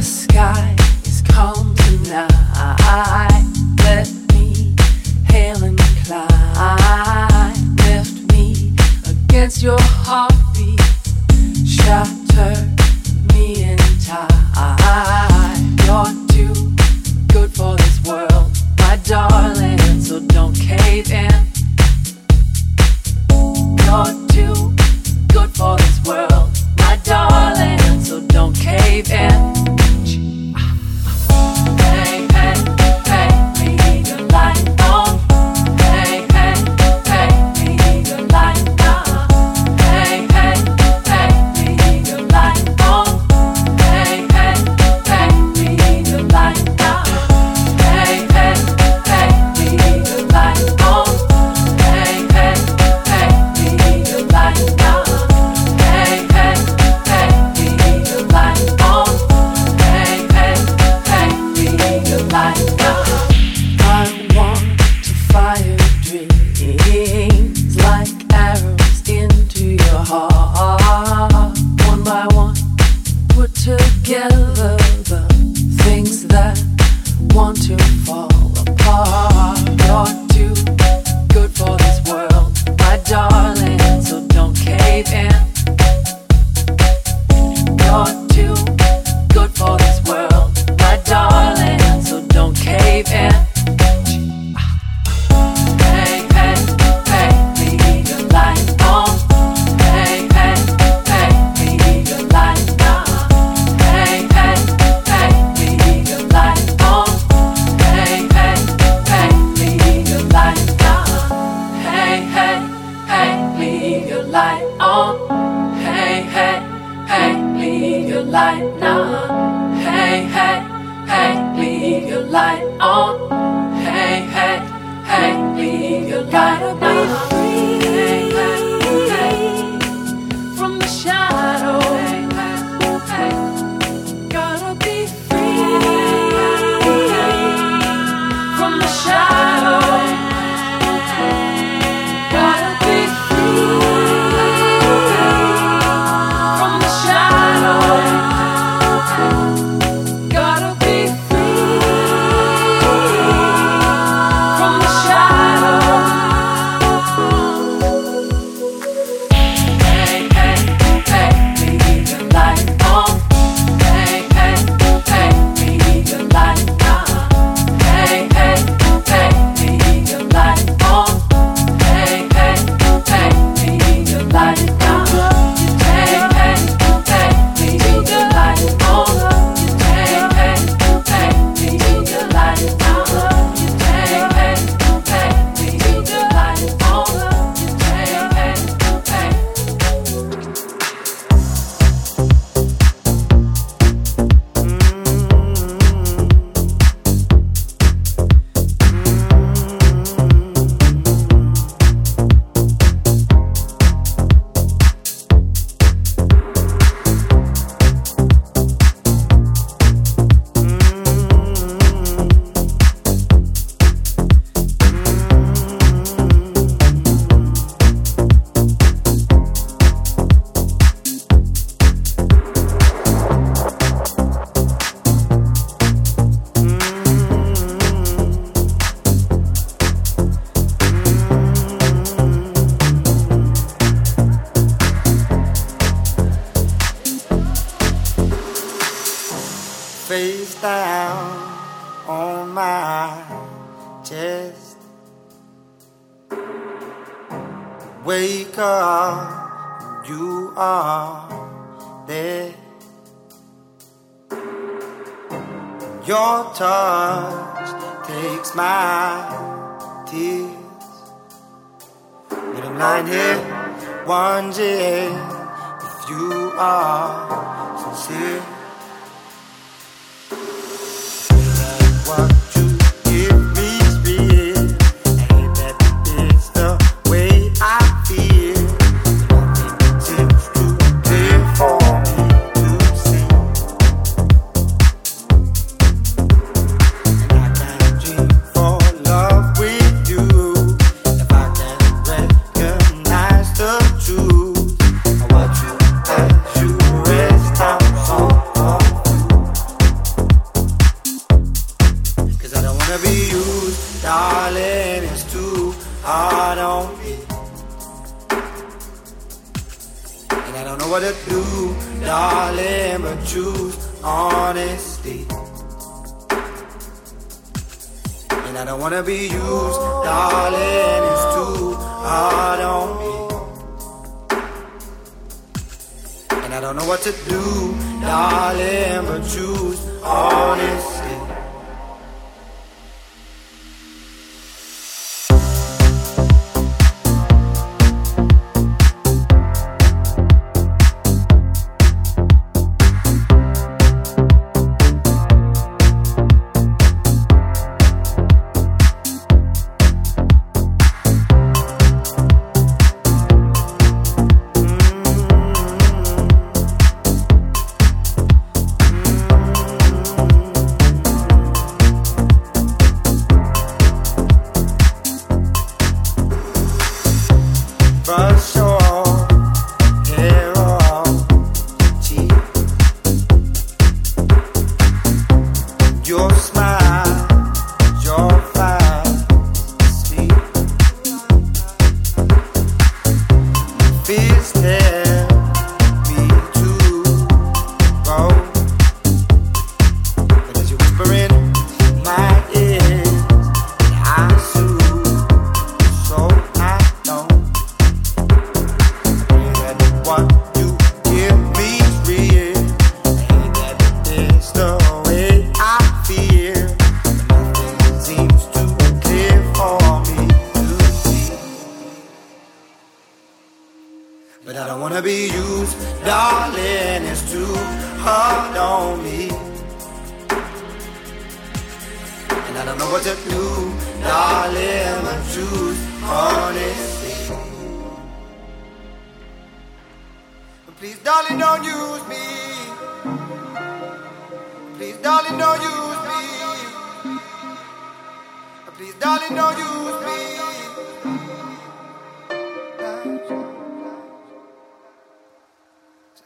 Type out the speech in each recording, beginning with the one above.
the sky is calm tonight. Let me hail and climb. Lift me against your heart. wanna be used, darling. It's too hard on me, and I don't know what to do, darling. But choose honest.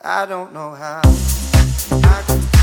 I don't know how.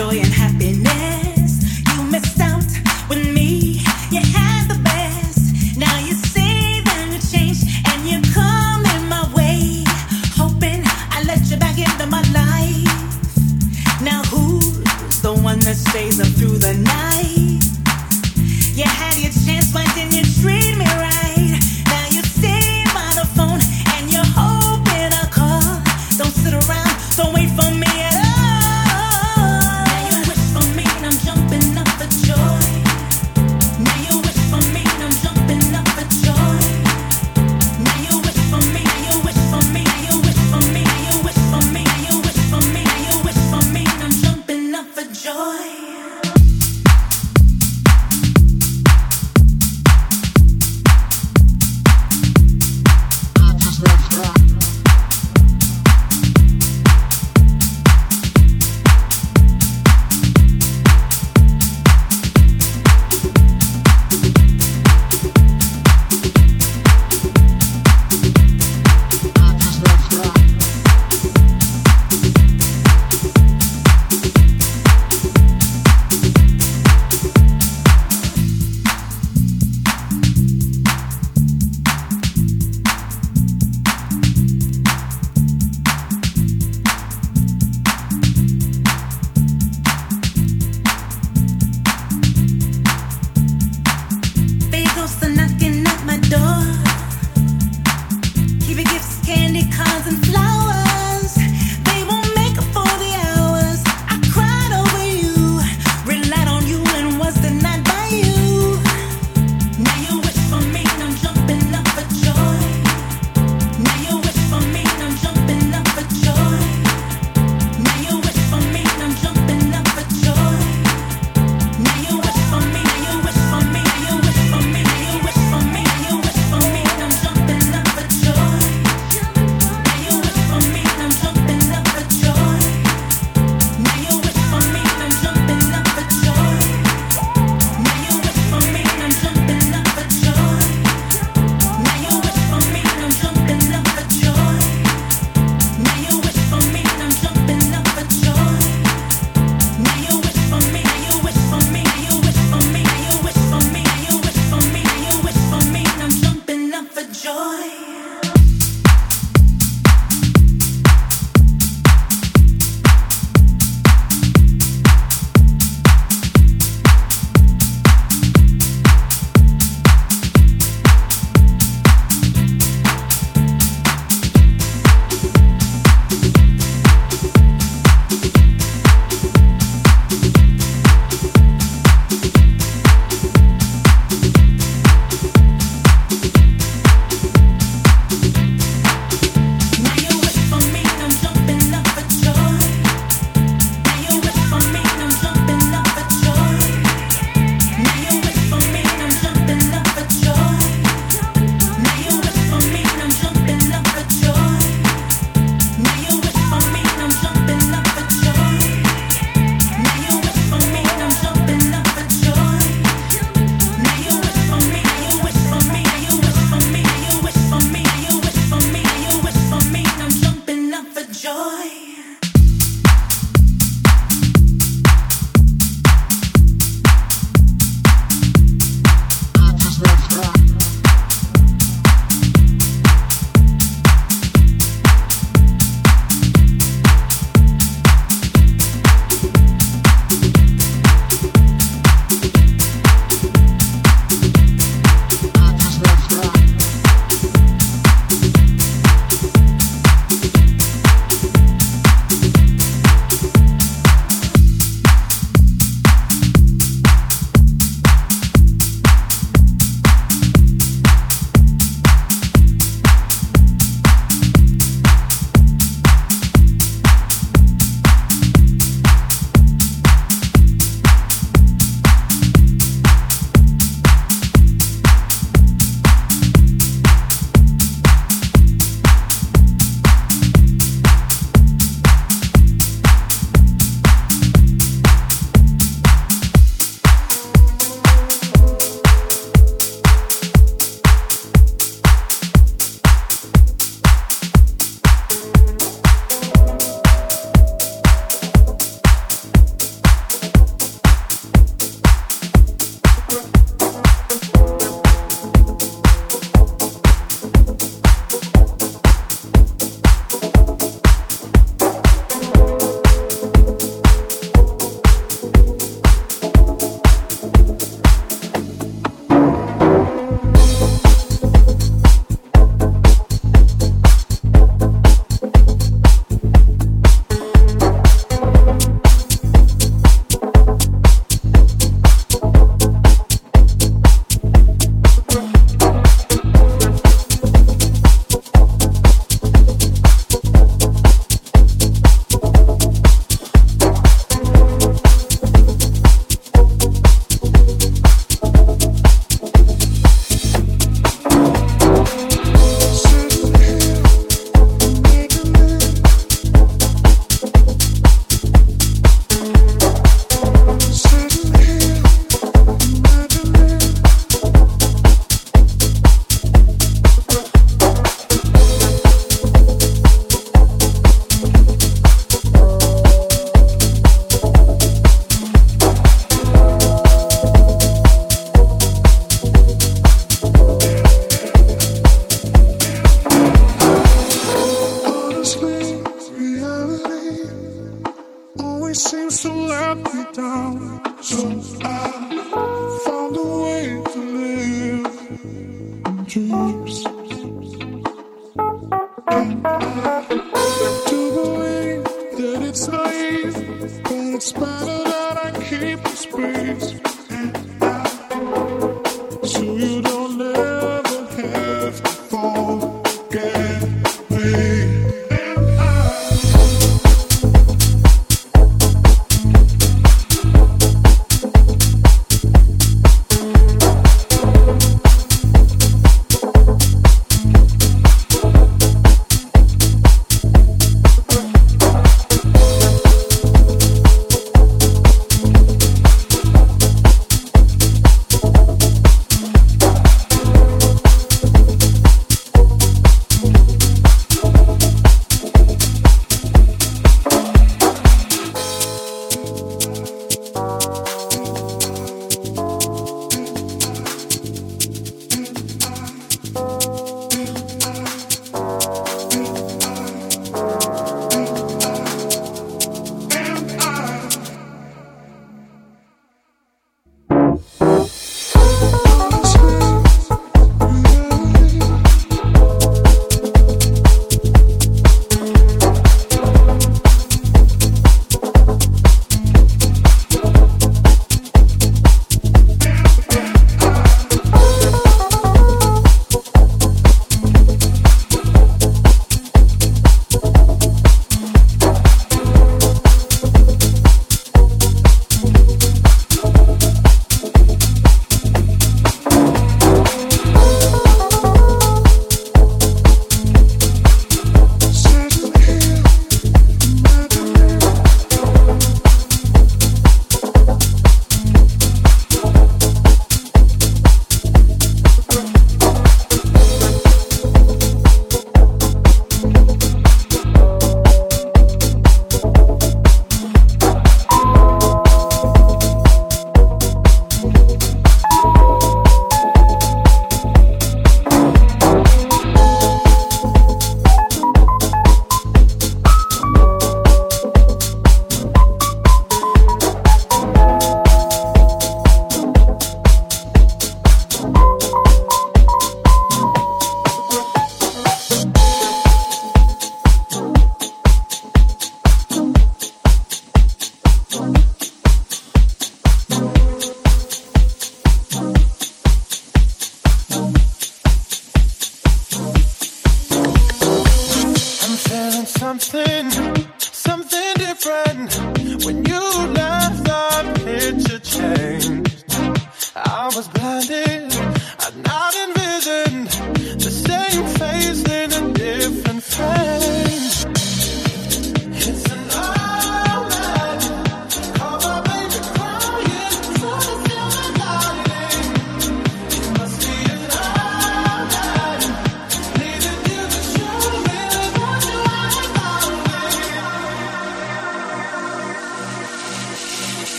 joy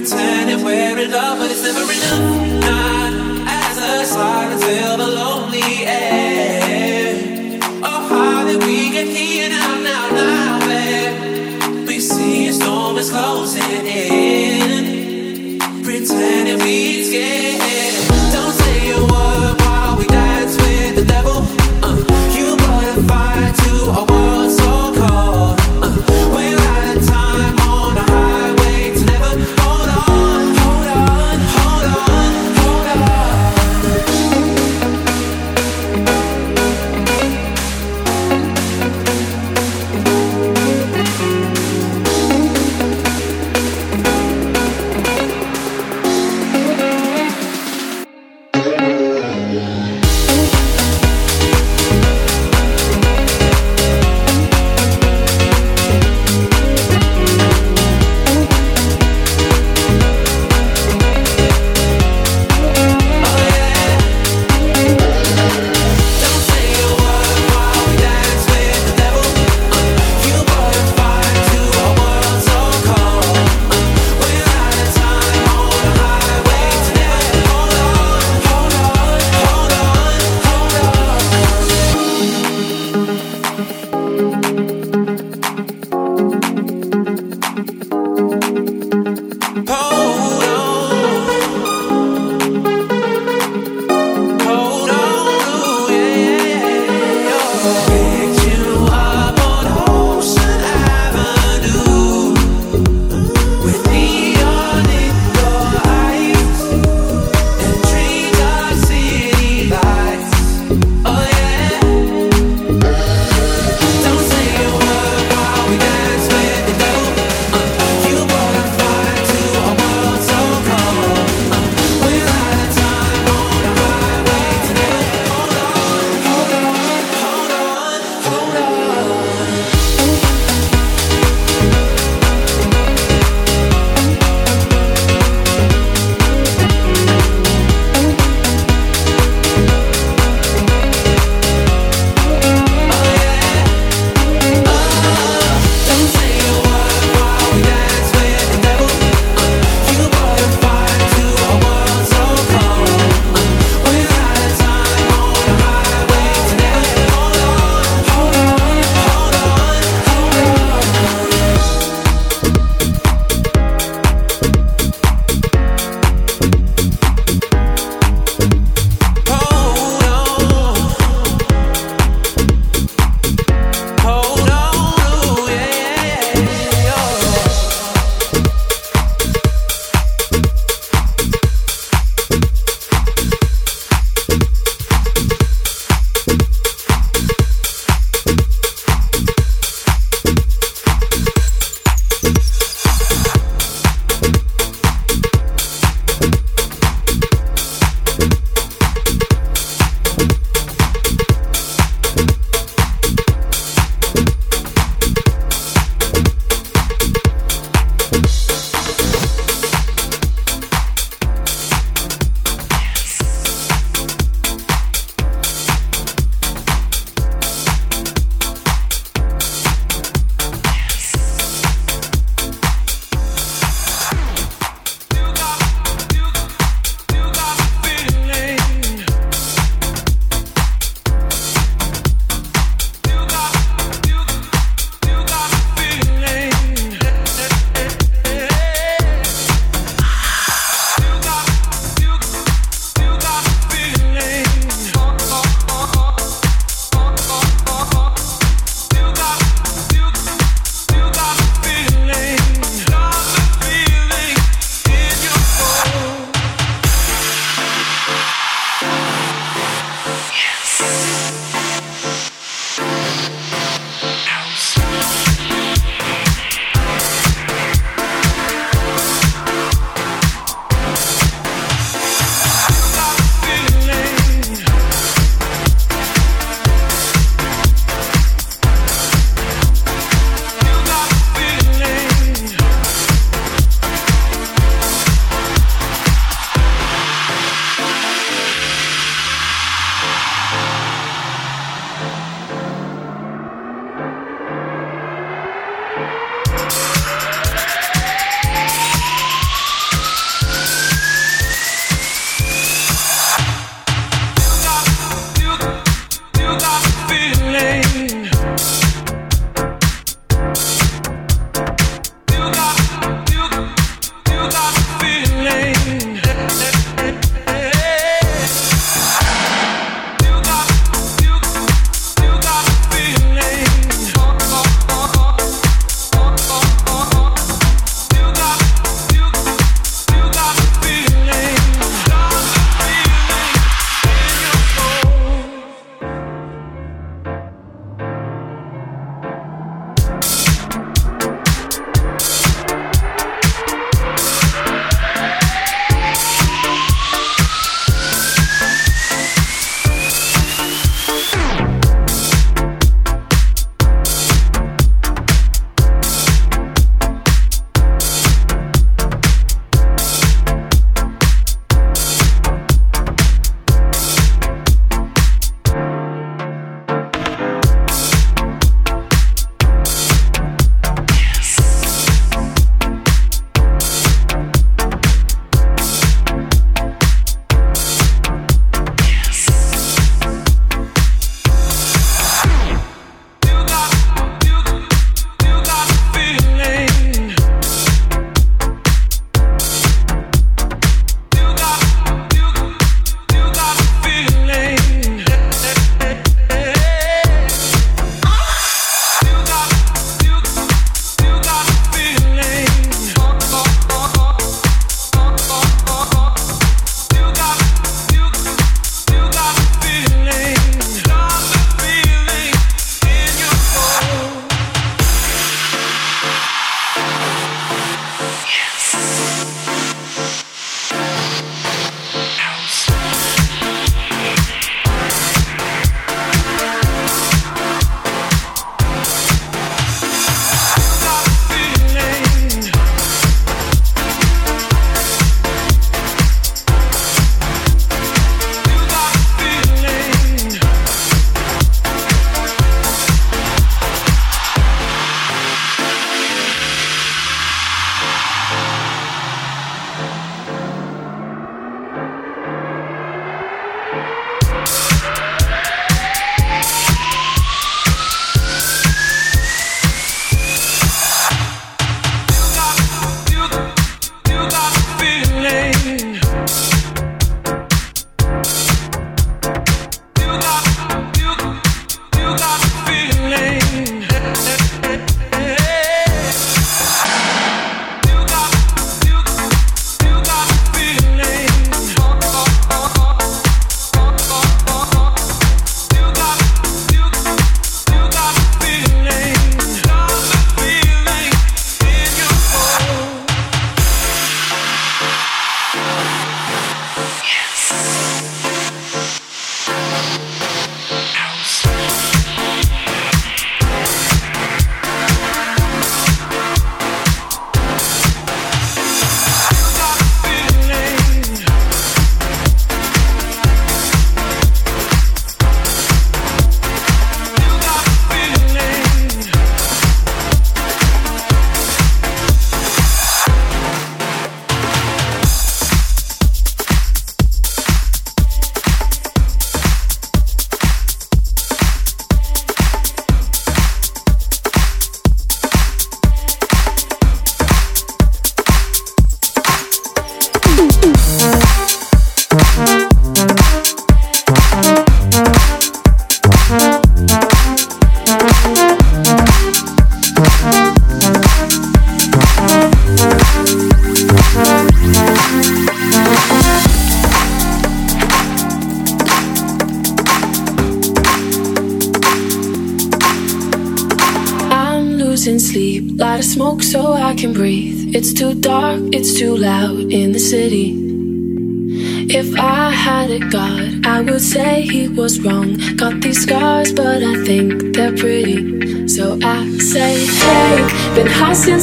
pretending we're in love, but it's never enough. Not as a slide until the lonely end. Oh, how did we get here now, now, now, babe? we see a storm is closing in? Pretending we scared.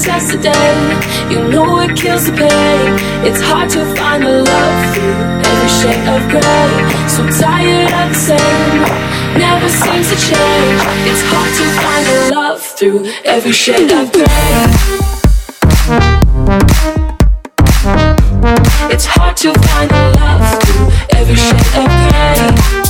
Yesterday. You know it kills the pain. It's hard to find a love through every shade of gray. So tired of the same, never seems to change. It's hard to find a love through every shade of gray. It's hard to find a love through every shade of gray.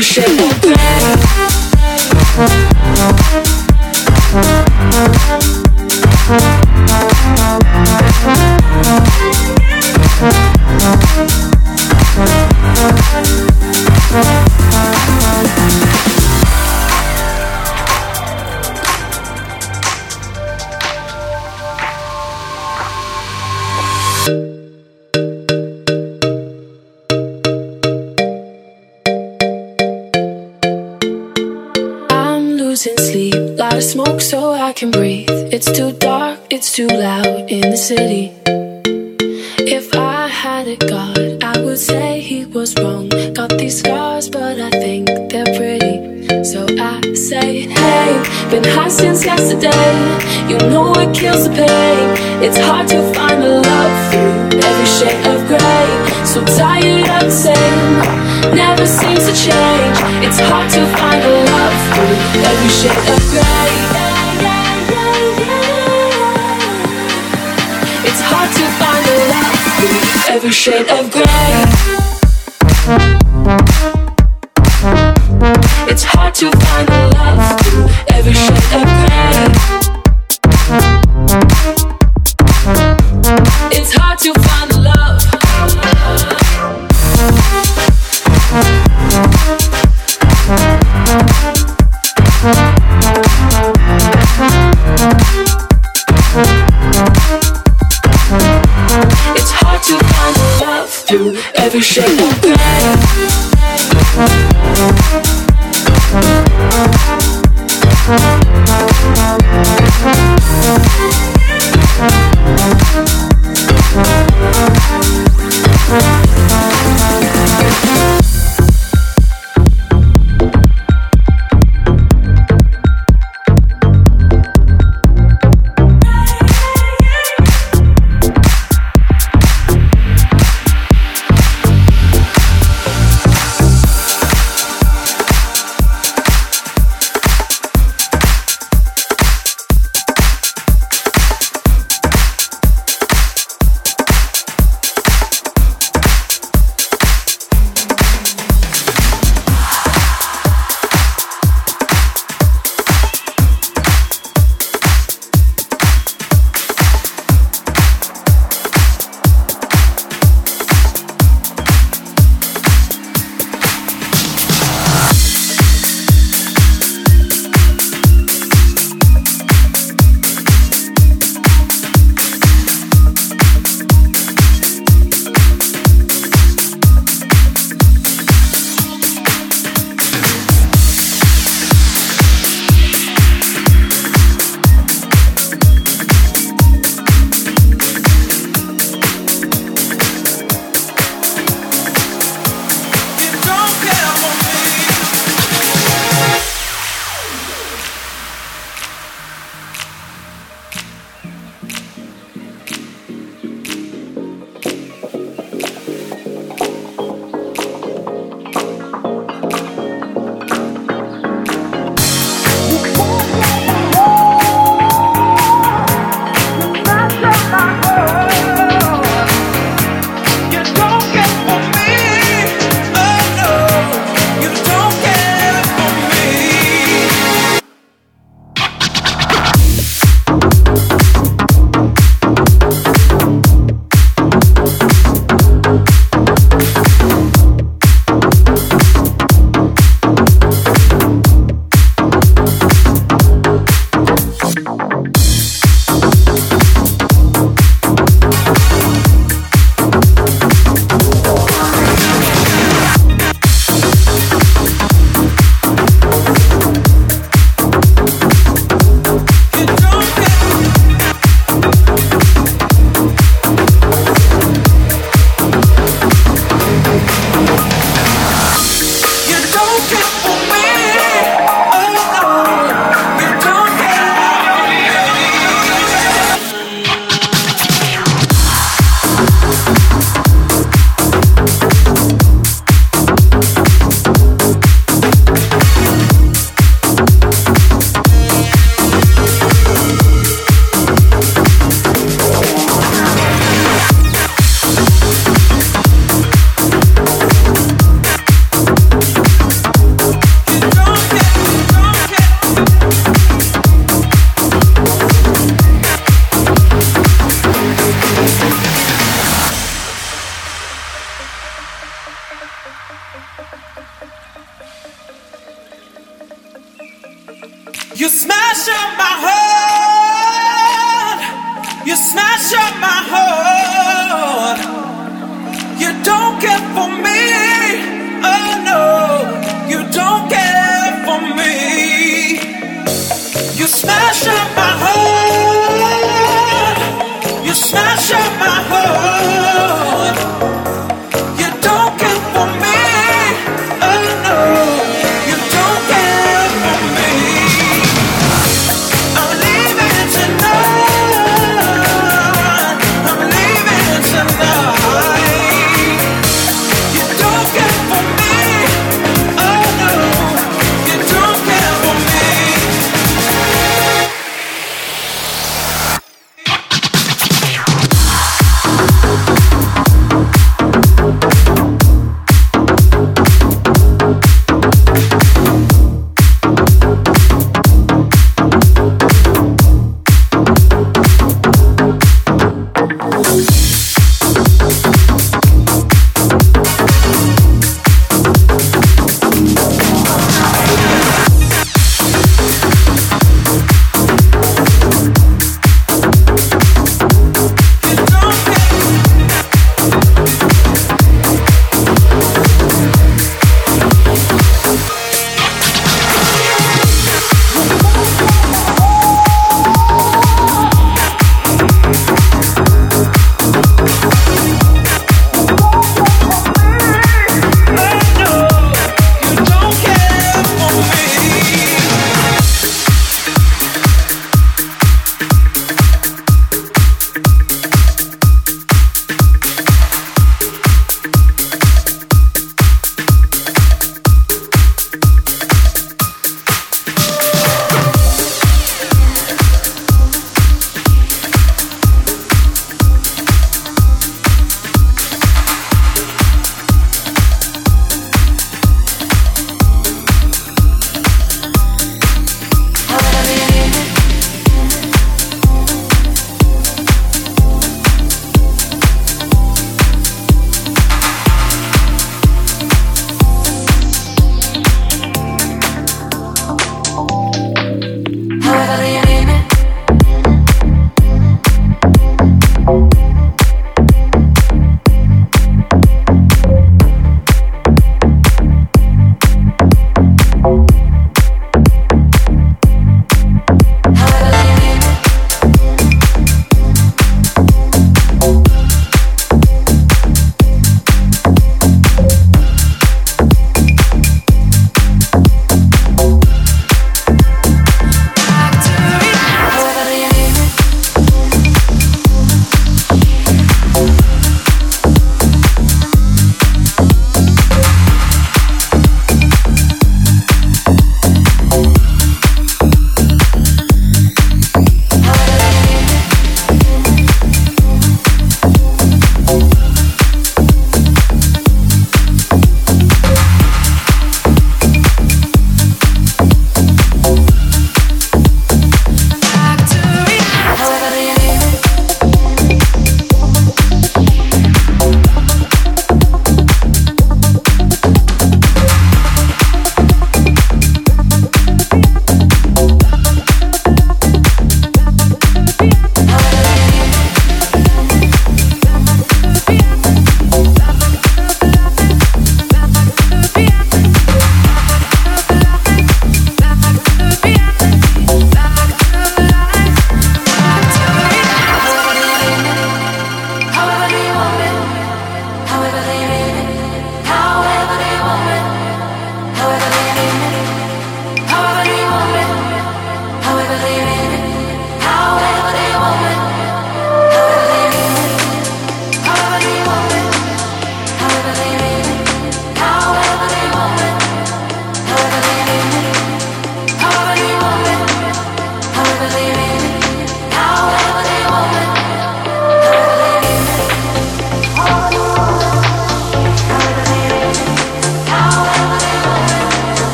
Through city. If I had a god, I would say he was wrong. Got these scars, but I think they're pretty. So I say, hey, been high since yesterday. You know it kills the pain. It's hard to find a love through every shade of gray. So tired of the same, never seems to change. It's hard to find a love through every shade of gray. Every shade of gray. It's hard to find through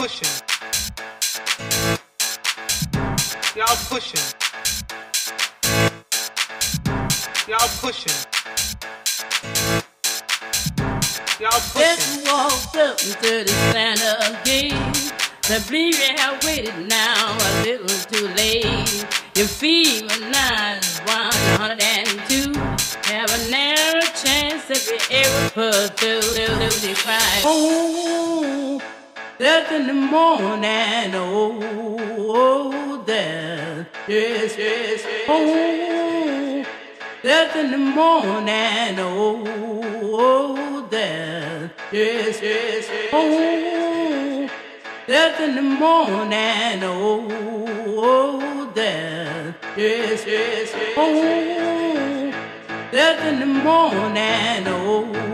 pushing. Y'all pushing. Y'all pushing. Y'all pushing. Just walked up to the Santa gate. The you have waited now a little too late. Your fever nine is 102. Have a narrow chance if you ever put through, through, through the cry. Oh, there's in the morning. Oh, oh, there. Yes, yes, yes. Oh, there's in the morning. Oh, oh, there. Yes, yes, yes. Oh, there's in the morning. Oh, oh, there. Yes, yes, yes. Oh, there's in the morning. Oh,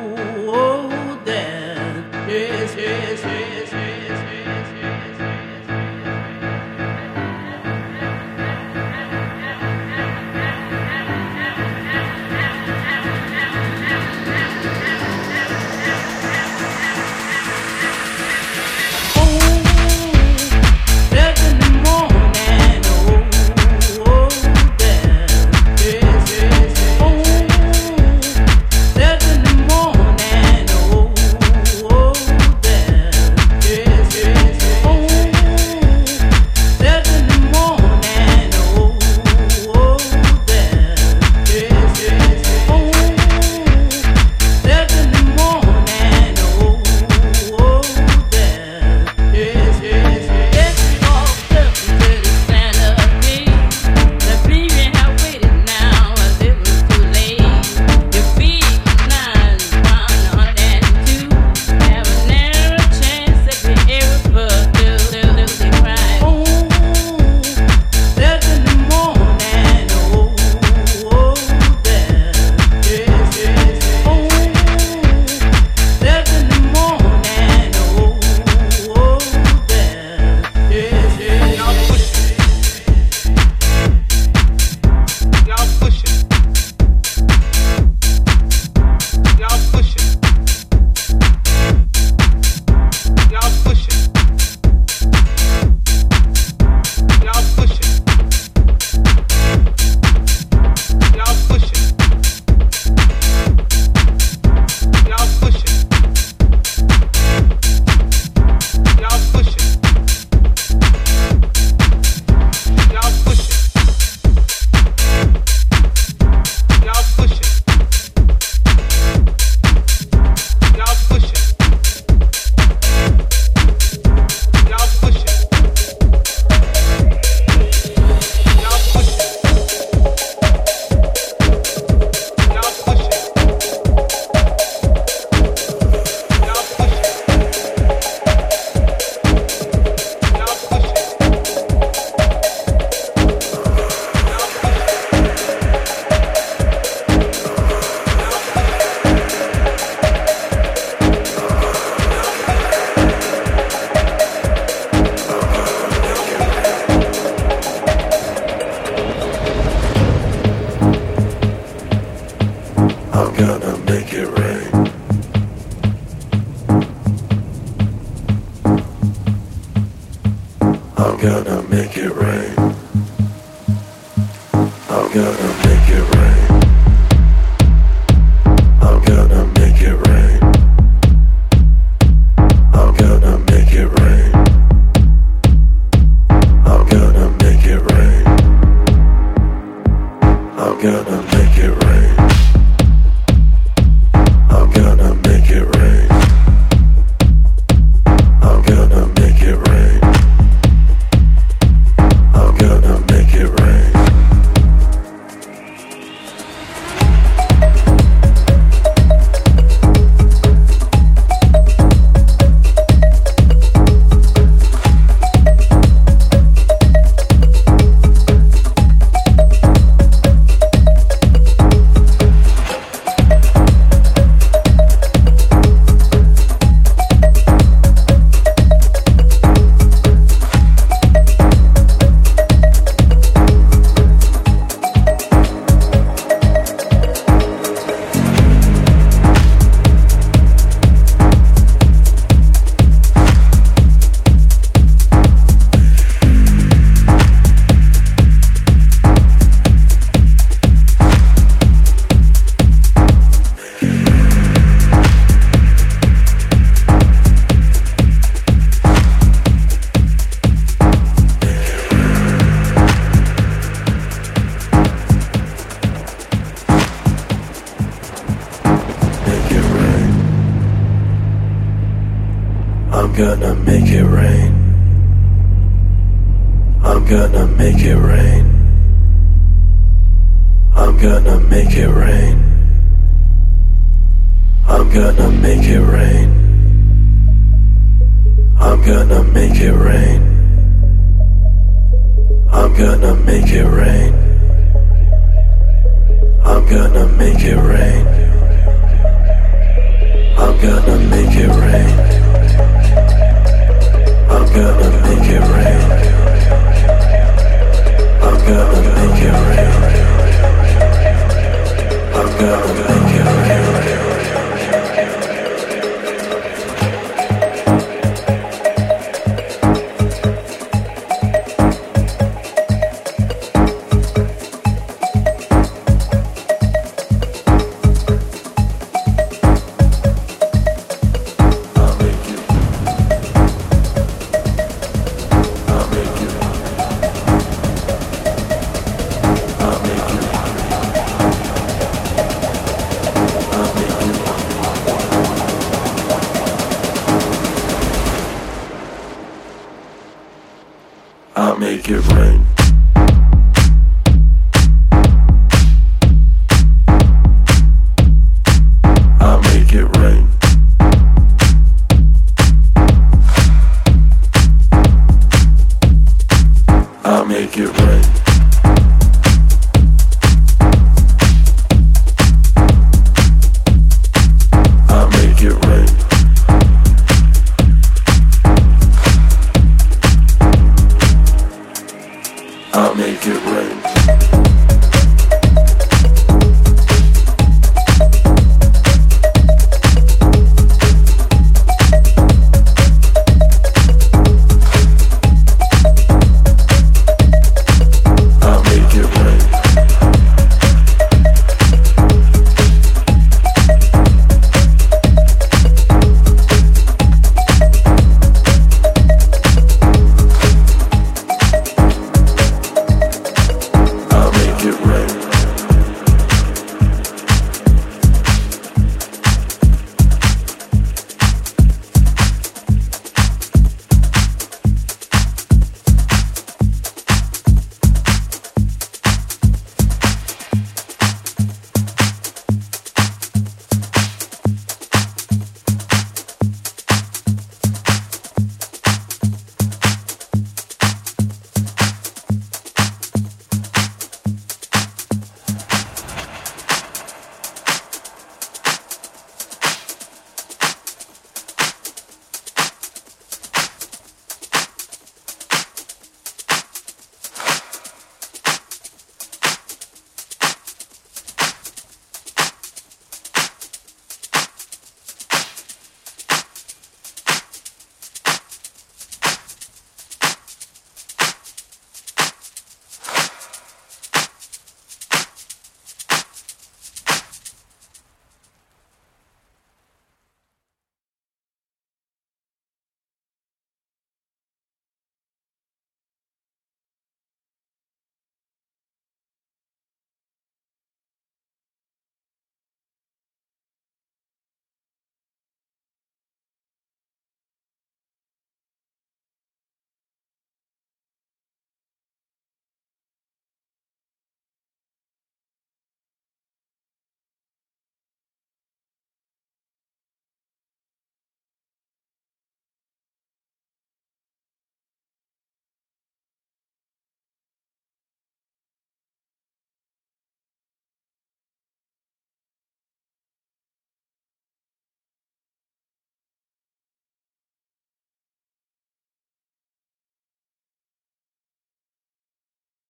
yes, yes, yes, yes,